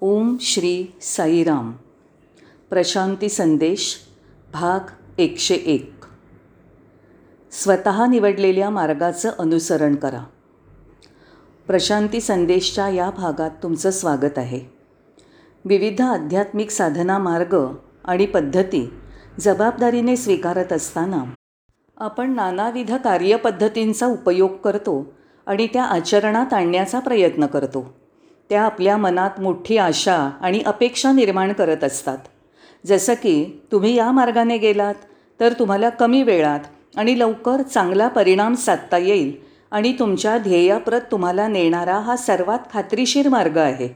ओम श्री साईराम. प्रशांती संदेश भाग एकशे एक. स्वतः निवडलेल्या मार्गाचं अनुसरण करा. प्रशांती संदेशच्या या भागात तुमचं स्वागत आहे. विविध आध्यात्मिक साधना मार्ग आणि पद्धती जबाबदारीने स्वीकारत असताना आपण नानाविध कार्यपद्धतींचा उपयोग करतो आणि त्या आचरणात आणण्याचा प्रयत्न करतो. त्या आपल्या मनात मोठी आशा आणि अपेक्षा निर्माण करत असतात. जसं की तुम्ही या मार्गाने गेलात तर तुम्हाला कमी वेळात आणि लवकर चांगला परिणाम साधता येईल आणि तुमच्या ध्येयाप्रत तुम्हाला नेणारा हा सर्वात खात्रीशीर मार्ग आहे.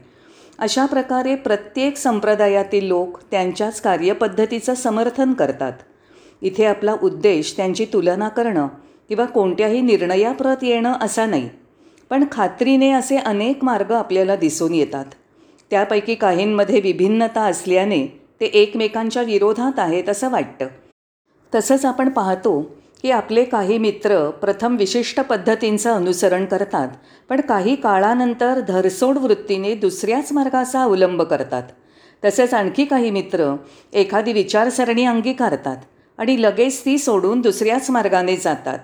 अशा प्रकारे प्रत्येक संप्रदायातील लोक त्यांच्याच कार्यपद्धतीचं समर्थन करतात. इथे आपला उद्देश त्यांची तुलना करणं किंवा कोणत्याही निर्णयाप्रत येणं असा नाही. पण खात्रीने असे अनेक मार्ग आपल्याला दिसून येतात. त्यापैकी काहींमध्ये विभिन्नता असल्याने ते एकमेकांच्या विरोधात आहेत असं वाटतं. तसंच आपण पाहतो की आपले काही मित्र प्रथम विशिष्ट पद्धतींचं अनुसरण करतात पण काही काळानंतर धरसोड वृत्तीने दुसऱ्याच मार्गाचा अवलंब करतात. तसेच आणखी काही मित्र एखादी विचारसरणी अंगीकारतात आणि लगेच ती सोडून दुसऱ्याच मार्गाने जातात.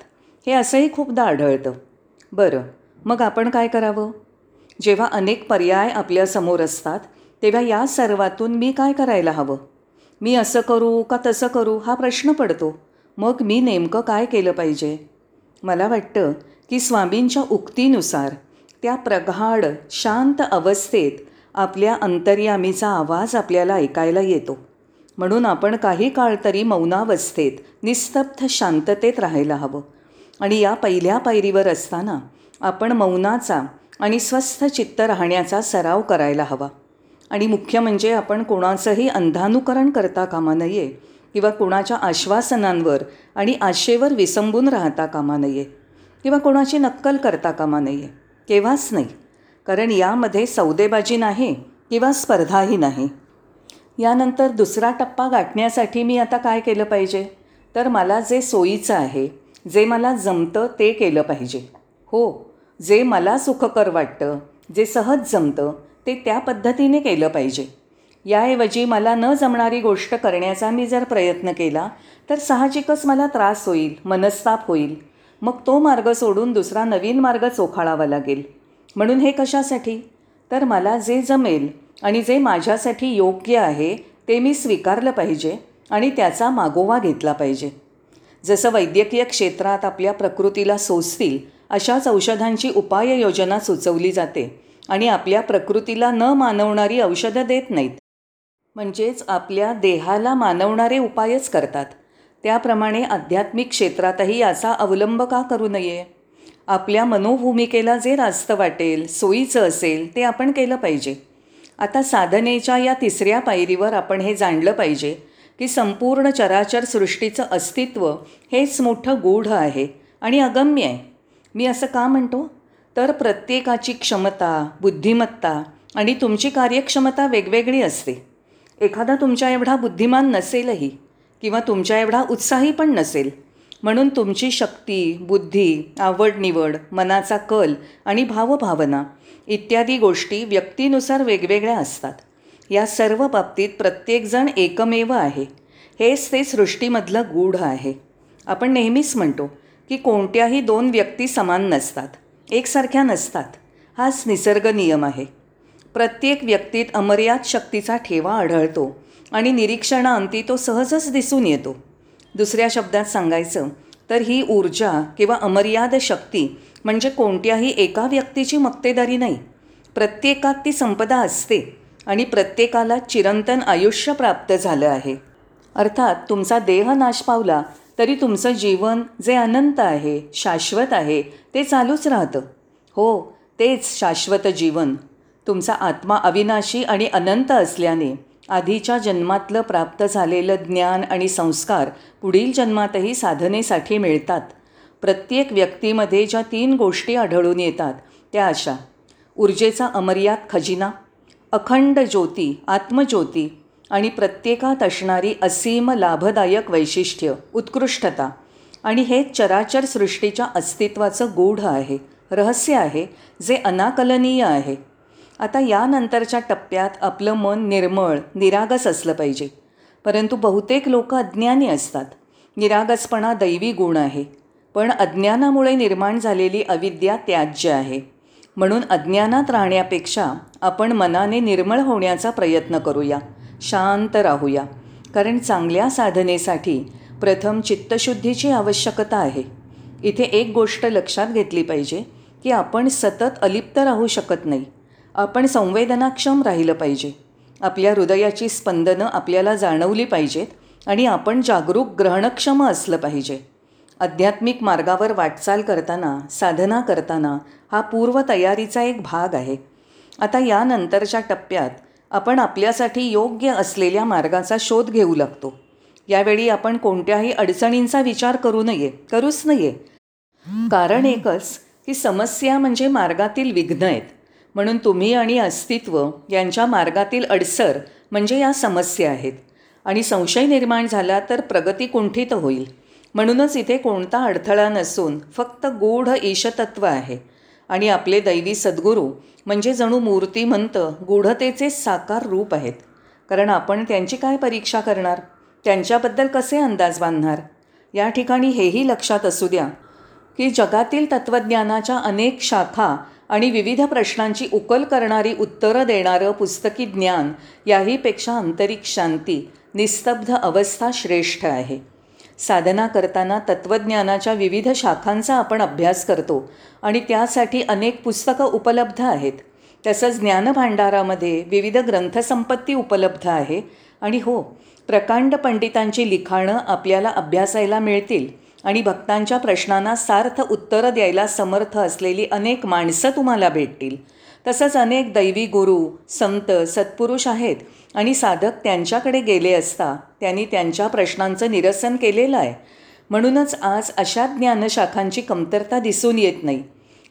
हे असंही खूपदा आढळतं. बरं मग आपण काय करावं? जेव्हा अनेक पर्याय आपल्यासमोर असतात तेव्हा या सर्वातून मी काय करायला हवं? मी असं करू का तसं करू हा प्रश्न पडतो. मग मी नेमकं काय केलं पाहिजे? मला वाटतं की स्वामींच्या उक्तीनुसार त्या प्रगाढ शांत अवस्थेत आपल्या अंतर्यामीचा आवाज आपल्याला ऐकायला येतो. म्हणून आपण काही काळ तरी मौनावस्थेत निस्तब्ध शांततेत राहायला हवं. आणि या पहिल्या पायरीवर असताना आपण मौनाचा आणि स्वस्थ चित्त राहण्याचा सराव करायला हवा. आणि मुख्य म्हणजे आपण कोणाचंही अंधानुकरण करता कामा नये किंवा कोणाच्या आश्वासनांवर आणि आशेवर विसंबून राहता कामा नये किंवा कोणाची नक्कल करता कामा नये. केव्हाच नाही. कारण यामध्ये सौदेबाजी नाही किंवा स्पर्धाही नाही. यानंतर दुसरा टप्पा गाठण्यासाठी मी आता काय केलं पाहिजे? तर मला जे सोयीचं आहे जे मला जमतं ते केलं पाहिजे. हो जे मला सुखकर वाटतं जे सहज जमतं ते त्या पद्धतीने केलं पाहिजे. याऐवजी मला न जमणारी गोष्ट करण्याचा मी जर प्रयत्न केला तर साहजिकच मला त्रास होईल मनस्ताप होईल. मग तो मार्ग सोडून दुसरा नवीन मार्ग चोखाळावा लागेल. म्हणून हे कशासाठी? तर मला जे जमेल आणि जे माझ्यासाठी योग्य आहे ते मी स्वीकारलं पाहिजे आणि त्याचा मागोवा घेतला पाहिजे. जसं वैद्यकीय क्षेत्रात आपल्या प्रकृतीला सोसतील अशाच औषधांची उपाययोजना सुचवली जाते आणि आपल्या प्रकृतीला न मानवणारी औषधं देत नाहीत. म्हणजेच आपल्या देहाला मानवणारे उपायच करतात. त्याप्रमाणे आध्यात्मिक क्षेत्रातही याचा अवलंब का करू नये? आपल्या मनोभूमिकेला जे रास्त वाटेल सोयीचं असेल ते आपण केलं पाहिजे. आता साधनेच्या या तिसऱ्या पायरीवर आपण हे जाणलं पाहिजे की संपूर्ण चराचर सृष्टीचं अस्तित्व हेच मोठं गूढ आहे आणि अगम्य आहे. मी असं का म्हणतो? तर प्रत्येकाची क्षमता बुद्धिमत्ता आणि तुमची कार्यक्षमता वेगवेगळी असते. एखादा तुमच्या एवढा बुद्धिमान नसेलही किंवा तुमच्या एवढा उत्साही पण नसेल म्हणून तुमची शक्ती बुद्धी आवड निवड मनाचा कल आणि भावभावना इत्यादी गोष्टी व्यक्तीनुसार वेगवेगळ्या असतात. या सर्व बाबतीत प्रत्येकजण एकमेव आहे. हेच ते सृष्टीमधलं गूढ आहे. आपण नेहमीच म्हणतो की कोणत्याही दोन व्यक्ती समान नसतात. एकसारख्या नसतात. हाच निसर्ग नियम आहे. प्रत्येक व्यक्तीत अमर्याद शक्तीचा ठेवा आढळतो आणि निरीक्षणाअंती तो सहजच दिसून येतो. दुसऱ्या शब्दात सांगायचं तर ही ऊर्जा किंवा अमर्याद शक्ती म्हणजे कोणत्याही एका व्यक्तीची मक्तेदारी नाही. प्रत्येकात ती संपदा असते आणि प्रत्येकाला चिरंतन आयुष्य प्राप्त झालं आहे. अर्थात तुमचा देह नाश पावला तरी तुमचं जीवन जे अनंत आहे शाश्वत आहे ते चालूच राहतं. हो तेच शाश्वत जीवन. तुमचा आत्मा अविनाशी आणि अनंत असल्याने आधीच्या जन्मातलं प्राप्त झालेलं ज्ञान आणि संस्कार पुढील जन्मातही साधनेसाठी मिळतात. प्रत्येक व्यक्तीमध्ये ज्या तीन गोष्टी आढळून येतात त्या अशा. ऊर्जेचा अमर्याद खजिना अखंड ज्योती आत्मज्योती आणि प्रत्येकात असणारी असीम लाभदायक वैशिष्ट्य उत्कृष्टता. आणि हे चराचर सृष्टीच्या अस्तित्वाचं गूढ आहे रहस्य आहे जे अनाकलनीय आहे. आता यानंतरच्या टप्प्यात आपलं मन निर्मळ निरागस असलं पाहिजे. परंतु बहुतेक लोक अज्ञानी असतात. निरागसपणा दैवी गुण आहे. पण अज्ञानामुळे निर्माण झालेली अविद्या त्याज्य आहे. म्हणून अज्ञानात राहण्यापेक्षा आपण मनाने निर्मळ होण्याचा प्रयत्न करूया. शांत राहूया. कारण चांगल्या साधनेसाठी प्रथम चित्तशुद्धीची आवश्यकता आहे. इथे एक गोष्ट लक्षात घेतली पाहिजे की आपण सतत अलिप्त राहू शकत नाही. आपण संवेदनाक्षम राहिलं पाहिजे. आपल्या हृदयाची स्पंदनं आपल्याला जाणवली पाहिजेत आणि आपण जागरूक ग्रहणक्षम असलं पाहिजे. आध्यात्मिक मार्गावर वाटचाल करताना साधना करताना हा पूर्वतयारीचा एक भाग आहे. आता यानंतरच्या टप्प्यात आपण आपल्यासाठी योग्य असलेल्या मार्गाचा शोध घेऊ लागतो. यावेळी आपण कोणत्याही अडचणींचा विचार करू नये करूच नये. कारण एकच की समस्या म्हणजे मार्गातील विघ्न आहेत. म्हणून तुम्ही आणि अस्तित्व यांच्या मार्गातील अडसर म्हणजे या समस्या आहेत. आणि संशय निर्माण झाला तर प्रगती कुंठित होईल. म्हणूनच इथे कोणता अडथळा नसून फक्त गूढ ईशतत्व आहे. आणि आपले दैवी सद्गुरू म्हणजे जणू मूर्तिमंत गूढतेचे साकार रूप आहेत. कारण आपण त्यांची काय परीक्षा करणार? त्यांच्याबद्दल कसे अंदाज बांधणार? या ठिकाणी हेही लक्षात असू द्या की जगातील तत्त्वज्ञानाच्या अनेक शाखा आणि विविध प्रश्नांची उकल करणारी उत्तरं देणारं पुस्तकी ज्ञान याहीपेक्षा आंतरिक शांती निस्तब्ध अवस्था श्रेष्ठ आहे. साधना करताना तत्त्वज्ञानाच्या विविध शाखांचा आपण अभ्यास करतो आणि त्यासाठी अनेक पुस्तकं उपलब्ध आहेत. तसंच ज्ञानभांडारामध्ये विविध ग्रंथसंपत्ती उपलब्ध आहे आणि हो प्रकांड पंडितांची लिखाणं आपल्याला अभ्यासायला मिळतील आणि भक्तांच्या प्रश्नांना सार्थ उत्तरं द्यायला समर्थ असलेली अनेक माणसं तुम्हाला भेटतील. तसंच अनेक दैवी गुरु संत सत्पुरुष आहेत आणि साधक त्यांच्याकडे गेले असता त्यांनी त्यांच्या प्रश्नांचं निरसन केलेलं आहे. म्हणूनच आज अशा ज्ञानशाखांची कमतरता दिसून येत नाही.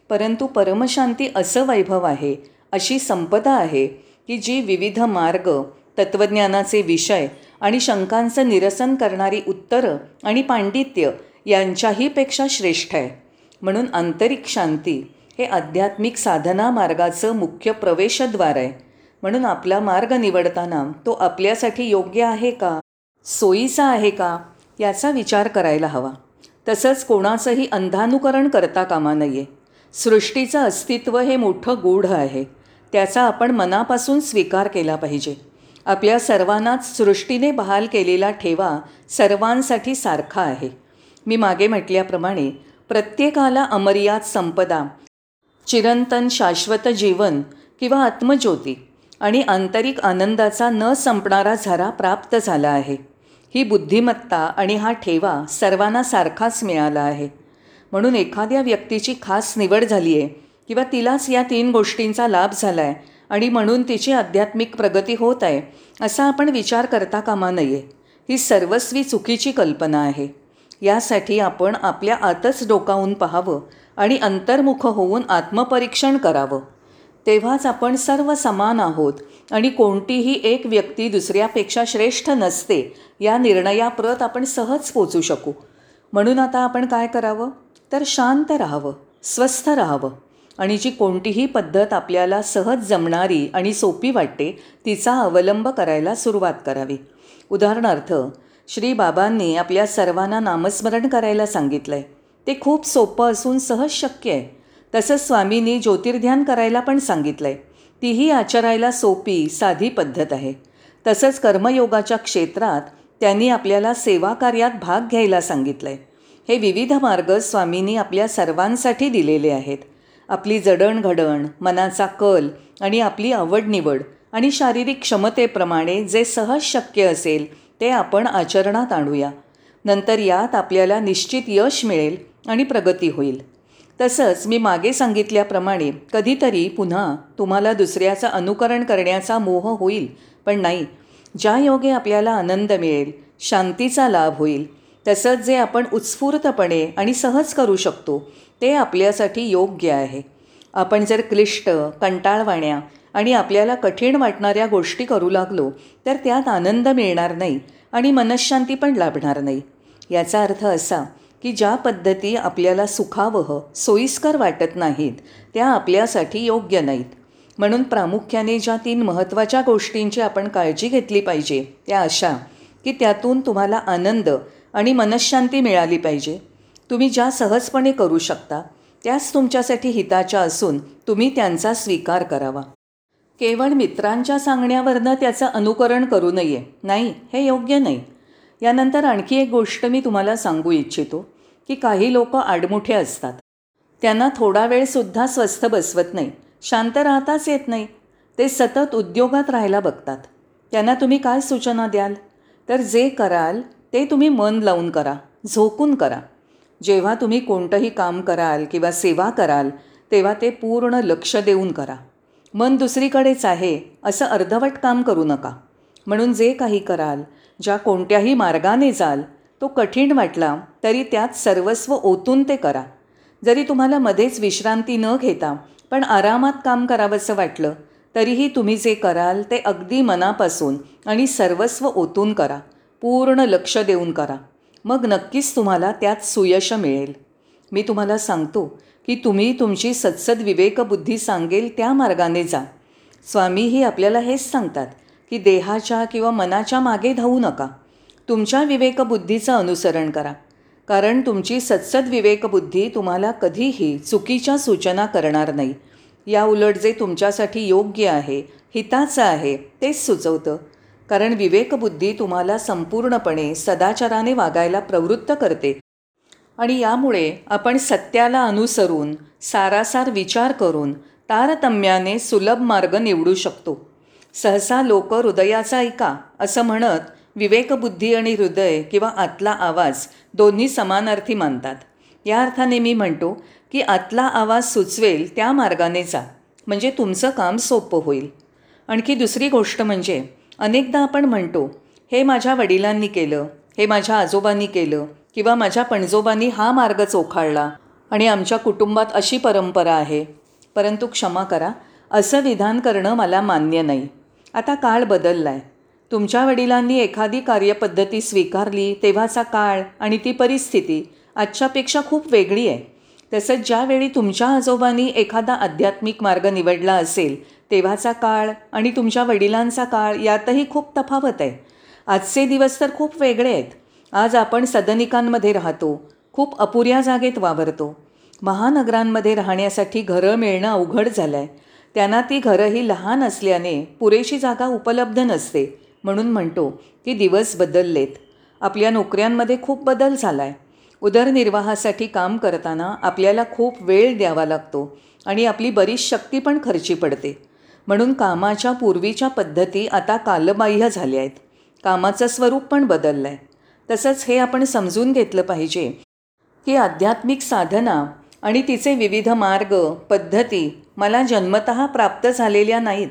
परंतु परमशांती असं वैभव आहे अशी संपदा आहे की जी विविध मार्ग तत्त्वज्ञानाचे विषय आणि शंकांचं निरसन करणारी उत्तरं आणि पांडित्य यांच्याहीपेक्षा श्रेष्ठ आहे. म्हणून आंतरिक शांती हे आध्यात्मिक साधना मार्गाचं मुख्य प्रवेशद्वार आहे. म्हणून आपला मार्ग निवडताना तो आपल्यासाठी योग्य आहे का? सोयीचा आहे का? याचा विचार करायला हवा. तसंच कोणाचंही अंधानुकरण करता कामा नये. सृष्टीचं अस्तित्व हे मोठं गूढ आहे. त्याचा आपण मनापासून स्वीकार केला पाहिजे. आपल्या सर्वांनाच सृष्टीने बहाल केलेला ठेवा सर्वांसाठी सारखा आहे. मी मागे म्हटल्याप्रमाणे प्रत्येकाला अमर्याद संपदा चिरंतन शाश्वत जीवन किंवा आत्मज्योती आणि आंतरिक आनंदाचा न संपणारा झरा प्राप्त झाला आहे. ही बुद्धिमत्ता आणि हा ठेवा सर्वांना सारखाच मिळाला आहे. म्हणून एखाद्या व्यक्तीची खास निवड झाली आहे किंवा तिलाच या तीन गोष्टींचा लाभ झाला आहे आणि म्हणून तिची आध्यात्मिक प्रगती होत आहे असा आपण विचार करता कामा नये. ही सर्वस्वी चुकीची कल्पना आहे. यासाठी आपण आपल्या आतच डोकावून पाहावं आणि अंतर्मुख होऊन आत्मपरीक्षण करावं. तेव्हाच आपण सर्व समान आहोत आणि कोणतीही एक व्यक्ती दुसऱ्यापेक्षा श्रेष्ठ नसते या निर्णयाप्रत आपण सहज पोचू शकू. म्हणून आता आपण काय करावं? तर शांत राहावं स्वस्थ राहावं. आणि जी कोणतीही पद्धत आपल्याला सहज जमणारी आणि सोपी वाटते तिचा अवलंब करायला सुरुवात करावी. उदाहरणार्थ श्री बाबांनी आपल्या सर्वांना नामस्मरण करायला सांगितलं आहे ते खूप सोपं असून सहज शक्य आहे. तसंच स्वामींनी ज्योतिर्ध्यान करायला पण सांगितलं आहे तीही आचरायला सोपी साधी पद्धत आहे. तसंच कर्मयोगाच्या क्षेत्रात त्यांनी आपल्याला सेवा कार्यात भाग घ्यायला सांगितलं आहे हे विविध मार्ग स्वामींनी आपल्या सर्वांसाठी दिलेले आहेत. आपली जडणघडण मनाचा कल आणि आपली आवड निवड आणि शारीरिक क्षमतेप्रमाणे जे सहज शक्य असेल ते आपण आचरणात आणूया. नंतर यात आपल्याला निश्चित यश मिळेल आणि प्रगती होईल. तसंच मी मागे सांगितल्याप्रमाणे कधीतरी पुन्हा तुम्हाला दुसऱ्याचं अनुकरण करण्याचा मोह होईल पण नाही. ज्या योगे आपल्याला आनंद मिळेल शांतीचा लाभ होईल तसंच जे आपण उत्स्फूर्तपणे आणि सहज करू शकतो ते आपल्यासाठी योग्य आहे. आपण जर क्लिष्ट कंटाळवाण्या आणि आपल्याला कठीण वाटणाऱ्या गोष्टी करू लागलो तर त्यात आनंद मिळणार नाही आणि मनशांती पण लाभणार नाही. याचा अर्थ असा की ज्या पद्धती आपल्याला सुखावह सोयीस्कर वाटत नाहीत त्या आपल्यासाठी योग्य नाहीत. म्हणून प्रामुख्याने ज्या तीन महत्त्वाच्या गोष्टींची आपण काळजी घेतली पाहिजे त्या अशा की त्यातून तुम्हाला आनंद आणि मनशांती मिळाली पाहिजे. तुम्ही ज्या सहजपणे करू शकता त्याच तुमच्यासाठी हिताच्या असून तुम्ही त्यांचा स्वीकार करावा. केवळ मित्रांच्या सांगण्यावरनं त्याचं अनुकरण करू नये नाही हे योग्य नाही. यानंतर आणखी एक गोष्ट मी तुम्हाला सांगू इच्छितो. की काही लोक आडमुठे असतात. त्यांना थोडा वेळसुद्धा स्वस्थ बसवत नाही. शांत राहताच येत नाही. ते सतत उद्योगात राहायला बघतात. त्यांना तुम्ही काय सूचना द्याल? तर जे कराल ते तुम्ही मन लावून करा झोकून करा. जेव्हा तुम्ही कोणतंही काम कराल किंवा सेवा कराल तेव्हा ते पूर्ण लक्ष देऊन करा. मन दुसरीकडेच आहे असं अर्धवट काम करू नका. म्हणून जे काही कराल ज्या कोणत्याही मार्गाने जाल तो कठीण वाटला तरी त्यात सर्वस्व ओतून ते करा. जरी तुम्हाला मध्येच विश्रांती न घेता पण आरामात काम करावंसं वाटलं तरीही तुम्ही जे कराल ते अगदी मनापासून आणि सर्वस्व ओतून करा. पूर्ण लक्ष देऊन करा. मग नक्कीच तुम्हाला त्यात सुयश मिळेल. मी तुम्हाला सांगतो की तुम्ही तुमची सत्सद विवेकबुद्धी सांगेल त्या मार्गाने जा. स्वामीही आपल्याला हेच सांगतात की देहाच्या किंवा मनाच्या मागे धावू नका. तुमच्या विवेकबुद्धीचं अनुसरण करा. कारण तुमची सत्सद विवेकबुद्धी तुम्हाला कधीही चुकीच्या सूचना करणार नाही. या उलट जे तुमच्यासाठी योग्य आहे हिताचं आहे तेच सुचवतं. कारण विवेकबुद्धी तुम्हाला संपूर्णपणे सदाचाराने वागायला प्रवृत्त करते. आणि यामुळे आपण सत्याला अनुसरून सारासार विचार करून तारतम्याने सुलभ मार्ग निवडू शकतो. सहसा लोक हृदयाचा ऐका असं म्हणत विवेकबुद्धी आणि हृदय किंवा आतला आवाज दोन्ही समानार्थी मानतात. या अर्थाने मी म्हणतो की आतला आवाज सुचवेल त्या मार्गाने जा म्हणजे तुमचं काम सोपं होईल. आणखी दुसरी गोष्ट म्हणजे अनेकदा आपण म्हणतो हे माझ्या वडिलांनी केलं हे माझ्या आजोबांनी केलं किंवा माझ्या पणजोबांनी हा मार्ग चोखाळला आणि आमच्या कुटुंबात अशी परंपरा आहे परंतु क्षमा करा असं विधान करणं मला मान्य नाही. आता काळ बदलला आहे तुमच्या वडिलांनी एखादी कार्यपद्धती स्वीकारली तेव्हाचा काळ आणि ती परिस्थिती आजच्यापेक्षा खूप वेगळी आहे. तसंच ज्यावेळी तुमच्या आजोबांनी एखादा आध्यात्मिक मार्ग निवडला असेल तेव्हाचा काळ आणि तुमच्या वडिलांचा काळ यातही खूप तफावत आहे. आजचे दिवस तर खूप वेगळे आहेत. आज आपण सदनिकांमध्ये राहतो खूप अपुऱ्या जागेत वावरतो. महानगरांमध्ये राहण्यासाठी घरं मिळणं अवघड झालं आहे त्यांना ती घरंही लहान असल्याने पुरेशी जागा उपलब्ध नसते. म्हणून म्हणतो की दिवस बदललेत. आपल्या नोकऱ्यांमध्ये खूप बदल झाला आहे उदरनिर्वाहासाठी काम करताना आपल्याला खूप वेळ द्यावा लागतो आणि आपली बरीच शक्ती पण खर्ची पडते. म्हणून कामाच्या पूर्वीच्या पद्धती आता कालबाह्य झाल्या आहेत. कामाचं स्वरूप पण बदललं आहे तसंच हे आपण समजून घेतलं पाहिजे की आध्यात्मिक साधना आणि तिचे विविध मार्ग पद्धती मला जन्मत प्राप्त झालेल्या नाहीत.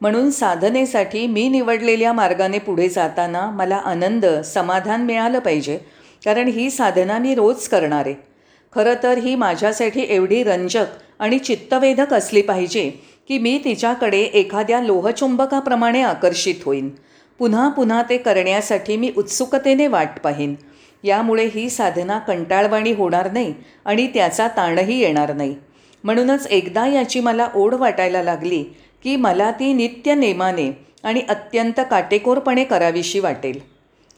म्हणून साधनेसाठी मी निवडलेल्या मार्गाने पुढे जाताना मला आनंद समाधान मिळालं पाहिजे कारण ही साधना मी रोज करणार. आहे खरं तर ही माझ्यासाठी एवढी रंजक आणि चित्तवेधक असली पाहिजे की मी तिच्याकडे एखाद्या लोहचुंबकाप्रमाणे आकर्षित होईन. पुन्हा पुन्हा ते करण्यासाठी मी उत्सुकतेने वाट पाहीन. यामुळे ही साधना कंटाळवाणी होणार नाही आणि त्याचा ताणही येणार नाही. म्हणूनच एकदा याची मला ओढ वाटायला लागली की मला ती नित्य नेमाने आणि अत्यंत काटेकोरपणे करावीशी वाटेल.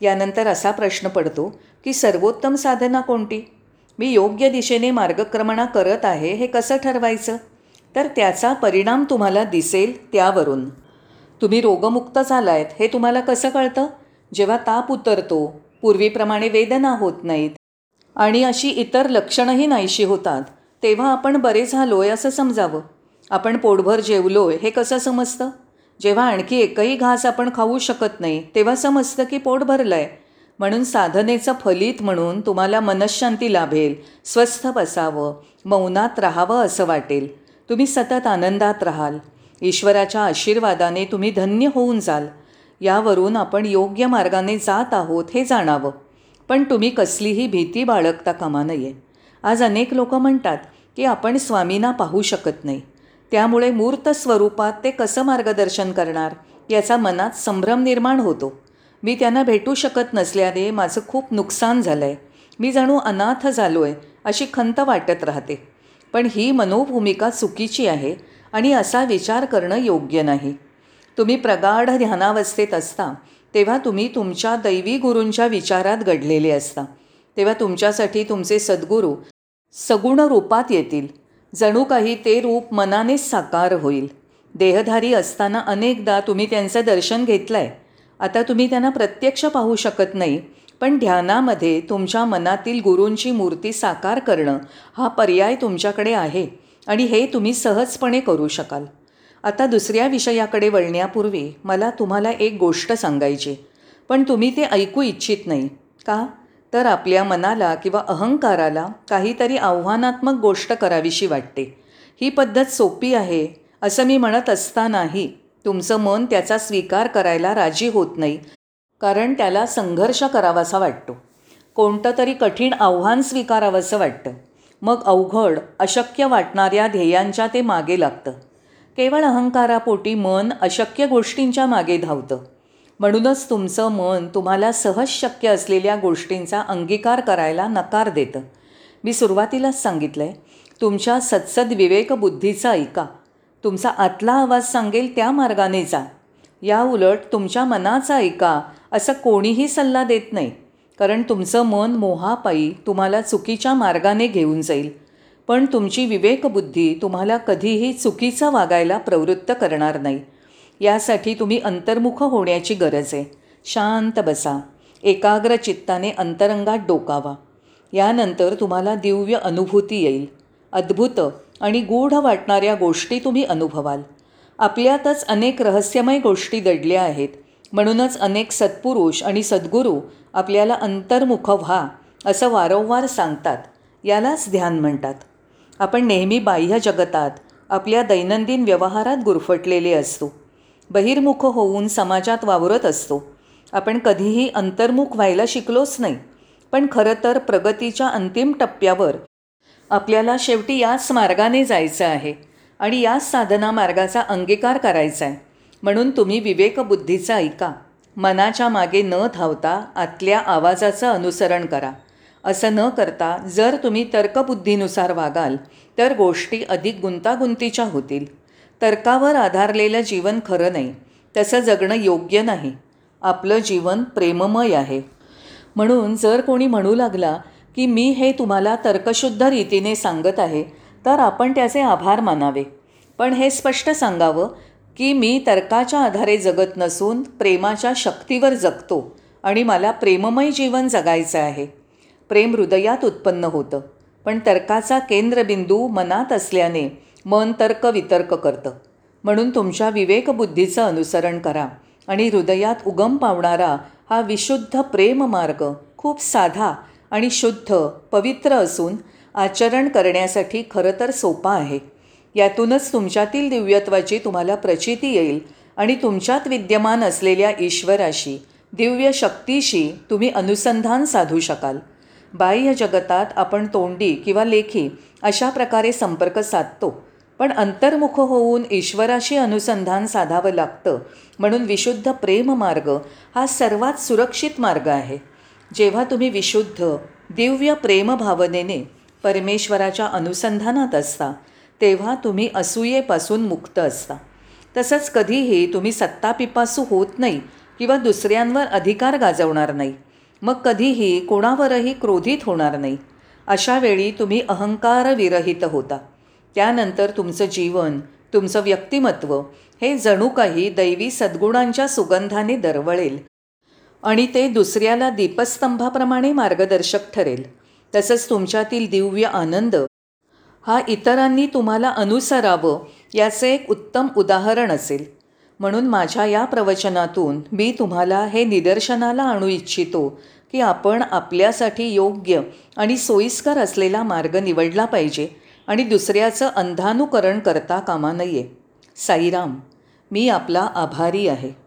यानंतर असा प्रश्न पडतो की सर्वोत्तम साधना कोणती? मी योग्य दिशेने मार्गक्रमणा करत आहे हे कसं ठरवायचं? तर त्याचा परिणाम तुम्हाला दिसेल त्यावरून. तुम्ही रोगमुक्त झालायत हे तुम्हाला कसं कळतं? जेव्हा ताप उतरतो पूर्वीप्रमाणे वेदना होत नाहीत आणि अशी इतर लक्षणंही नाहीशी होतात तेव्हा आपण बरे झालोय असं समजावं. आपण पोटभर जेवलोय हे कसं समजतं? जेव्हा आणखी एकही घास आपण खाऊ शकत नाही तेव्हा समजतं की पोट भरलं आहे म्हणून साधनेचं फलित म्हणून तुम्हाला मनशांती लाभेल. स्वस्थ बसावं मौनात राहावं असं वाटेल. तुम्ही सतत आनंदात राहाल. ईश्वराच्या आशीर्वादाने तुम्ही धन्य होऊन जाल. यावरून आपण योग्य मार्गाने जात आहोत हे जाणावं. पण तुम्ही कसलीही भीती बाळगता कामा नये. आज अनेक लोक म्हणतात की आपण स्वामींना पाहू शकत नाही. त्यामुळे मूर्त स्वरूपात ते कसं मार्गदर्शन करणार याचा मनात संभ्रम निर्माण होतो. मी त्यांना भेटू शकत नसल्याने माझं खूप नुकसान झालं आहे मी जणू अनाथ झालो आहे अशी खंत वाटत राहते. पण ही मनोभूमिका चुकीची आहे आणि असा विचार करणं योग्य नाही. तुम्ही प्रगाढ ध्यानावस्थेत असता तेव्हा तुम्ही तुमच्या दैवी गुरूंच्या विचारात घडलेले असता. तेव्हा तुमच्यासाठी तुमचे सद्गुरू सगुण रूपात येतील. जणू काही ते रूप मनानेच साकार होईल. देहधारी असताना अनेकदा तुम्ही त्यांचं दर्शन घेतलं आहे आता तुम्ही त्यांना प्रत्यक्ष पाहू शकत नाही पण ध्यानामध्ये तुमच्या मनातील गुरूंची मूर्ती साकार करणं हा पर्याय तुमच्याकडे आहे आणि हे तुम्ही सहजपणे करू शकाल. आता दुसऱ्या विषयाकडे वळण्यापूर्वी मला तुम्हाला एक गोष्ट सांगायची पण तुम्ही ते ऐकू इच्छित नाही. का? तर आपल्या मनाला किंवा अहंकाराला काहीतरी आव्हानात्मक गोष्ट करावीशी वाटते. ही पद्धत सोपी आहे असं मी म्हणत असतानाही तुमचं मन त्याचा स्वीकार करायला राजी होत नाही कारण त्याला संघर्ष करावासा वाटतो. कोणतं तरी कठीण आव्हान स्वीकारावंसं वाटतं. मग अवघड अशक्य वाटणाऱ्या ध्येयांच्या ते मागे लागतं. केवळ अहंकारापोटी मन अशक्य गोष्टींच्या मागे धावतं. म्हणूनच तुमचं मन तुम्हाला सहज शक्य असलेल्या गोष्टींचा अंगीकार करायला नकार देतं. मी सुरुवातीलाच सांगितलं आहे तुमच्या सत्सद विवेकबुद्धीचा ऐका. तुमचा आतला आवाज सांगेल त्या मार्गाने जा. या उलट तुमच्या मनाचा ऐका असं कोणीही सल्ला देत नाही कारण तुमचं मन मोहापायी तुम्हाला चुकीच्या मार्गाने घेऊन जाईल. पण तुमची विवेकबुद्धी तुम्हाला कधीही चुकीचं वागायला प्रवृत्त करणार नाही. यासाठी तुम्ही अंतर्मुख होण्याची गरज आहे. शांत बसा. एकाग्र चित्ताने अंतरंगात डोकावा. यानंतर तुम्हाला दिव्य अनुभूती येईल. अद्भुत आणि गूढ वाटणाऱ्या गोष्टी तुम्ही अनुभवाल. आपल्यातच अनेक रहस्यमय गोष्टी दडल्या आहेत. म्हणूनच अनेक सत्पुरुष आणि सद्गुरू आपल्याला अंतर्मुख व्हा असं वारंवार सांगतात. यालाच ध्यान म्हणतात. आपण नेहमी बाह्य जगतात. आपल्या दैनंदिन व्यवहारात गुरफटलेले असतो. बहिर्मुख होऊन समाजात वावरत असतो. आपण कधीही अंतर्मुख व्हायला शिकलोच नाही. पण खरं तर प्रगतीच्या अंतिम टप्प्यावर आपल्याला शेवटी याच मार्गाने जायचं आहे आणि याच साधना मार्गाचा अंगीकार करायचा आहे. म्हणून तुम्ही विवेकबुद्धीचा ऐका. मनाच्या मागे न धावता आतल्या आवाजाचं अनुसरण करा. असं न करता जर तुम्ही तर्कबुद्धीनुसार वागाल तर गोष्टी अधिक गुंतागुंतीच्या होतील. तर्कावर आधारलेलं जीवन खरं नाही तसं जगणं योग्य नाही. आपलं जीवन प्रेममय आहे. म्हणून जर कोणी म्हणू लागला की मी हे तुम्हाला तर्कशुद्ध रीतीने सांगत आहे तर आपण त्याचे आभार मानावे. पण हे स्पष्ट सांगावं की मी तर्काच्या आधारे जगत नसून प्रेमाच्या शक्तीवर जगतो आणि मला प्रेममय जीवन जगायचं आहे. प्रेम हृदयात उत्पन्न होतं पण तर्काचा केंद्रबिंदू मनात असल्याने मन तर्क वितर्क करतं. म्हणून तुमच्या विवेकबुद्धीचं अनुसरण करा आणि हृदयात उगम पावणारा हा विशुद्ध प्रेम मार्ग खूप साधा आणि शुद्ध पवित्र असून आचरण करण्यासाठी खरं तर सोपा आहे. यातूनच तुमच्यातील दिव्यत्वाची तुम्हाला प्रचिती येईल आणि तुमच्यात विद्यमान असलेल्या ईश्वराशी दिव्य शक्तीशी तुम्ही अनुसंधान साधू शकाल. बाह्य जगतात आपण तोंडी किंवा लेखी अशा प्रकारे संपर्क साधतो. पण अंतर्मुख होऊन ईश्वराशी अनुसंधान साधावं लागतं. म्हणून विशुद्ध प्रेम मार्ग हा सर्वात सुरक्षित मार्ग आहे. जेव्हा तुम्ही विशुद्ध दिव्य प्रेमभावनेने परमेश्वराच्या अनुसंधानात असता तेव्हा तुम्ही असूयेपासून मुक्त असता. तसंच कधीही तुम्ही सत्तापिपासू होत नाही किंवा दुसऱ्यांवर अधिकार गाजवणार नाही. मग कधीही कोणावरही क्रोधित होणार नाही. अशा वेळी तुम्ही अहंकारविरहित होता. त्यानंतर तुमचं जीवन तुमचं व्यक्तिमत्व हे जणू काही दैवी सद्गुणांच्या सुगंधाने दरवळेल. आणि ते दुसऱ्याला दीपस्तंभाप्रमाणे मार्गदर्शक ठरेल. तसंच तुमच्यातील दिव्य आनंद हा इतरांनी तुम्हाला अनुसरावं याचं एक उत्तम उदाहरण असेल. म्हणून माझ्या या प्रवचनातून मी तुम्हाला हे निदर्शनाला आणू इच्छितो की आपण आपल्यासाठी योग्य आणि सोयीस्कर असलेला मार्ग निवडला पाहिजे. आणि दुसऱ्याचं अंधानुकरण करता कामा नये. साईराम मी आपला आभारी आहे.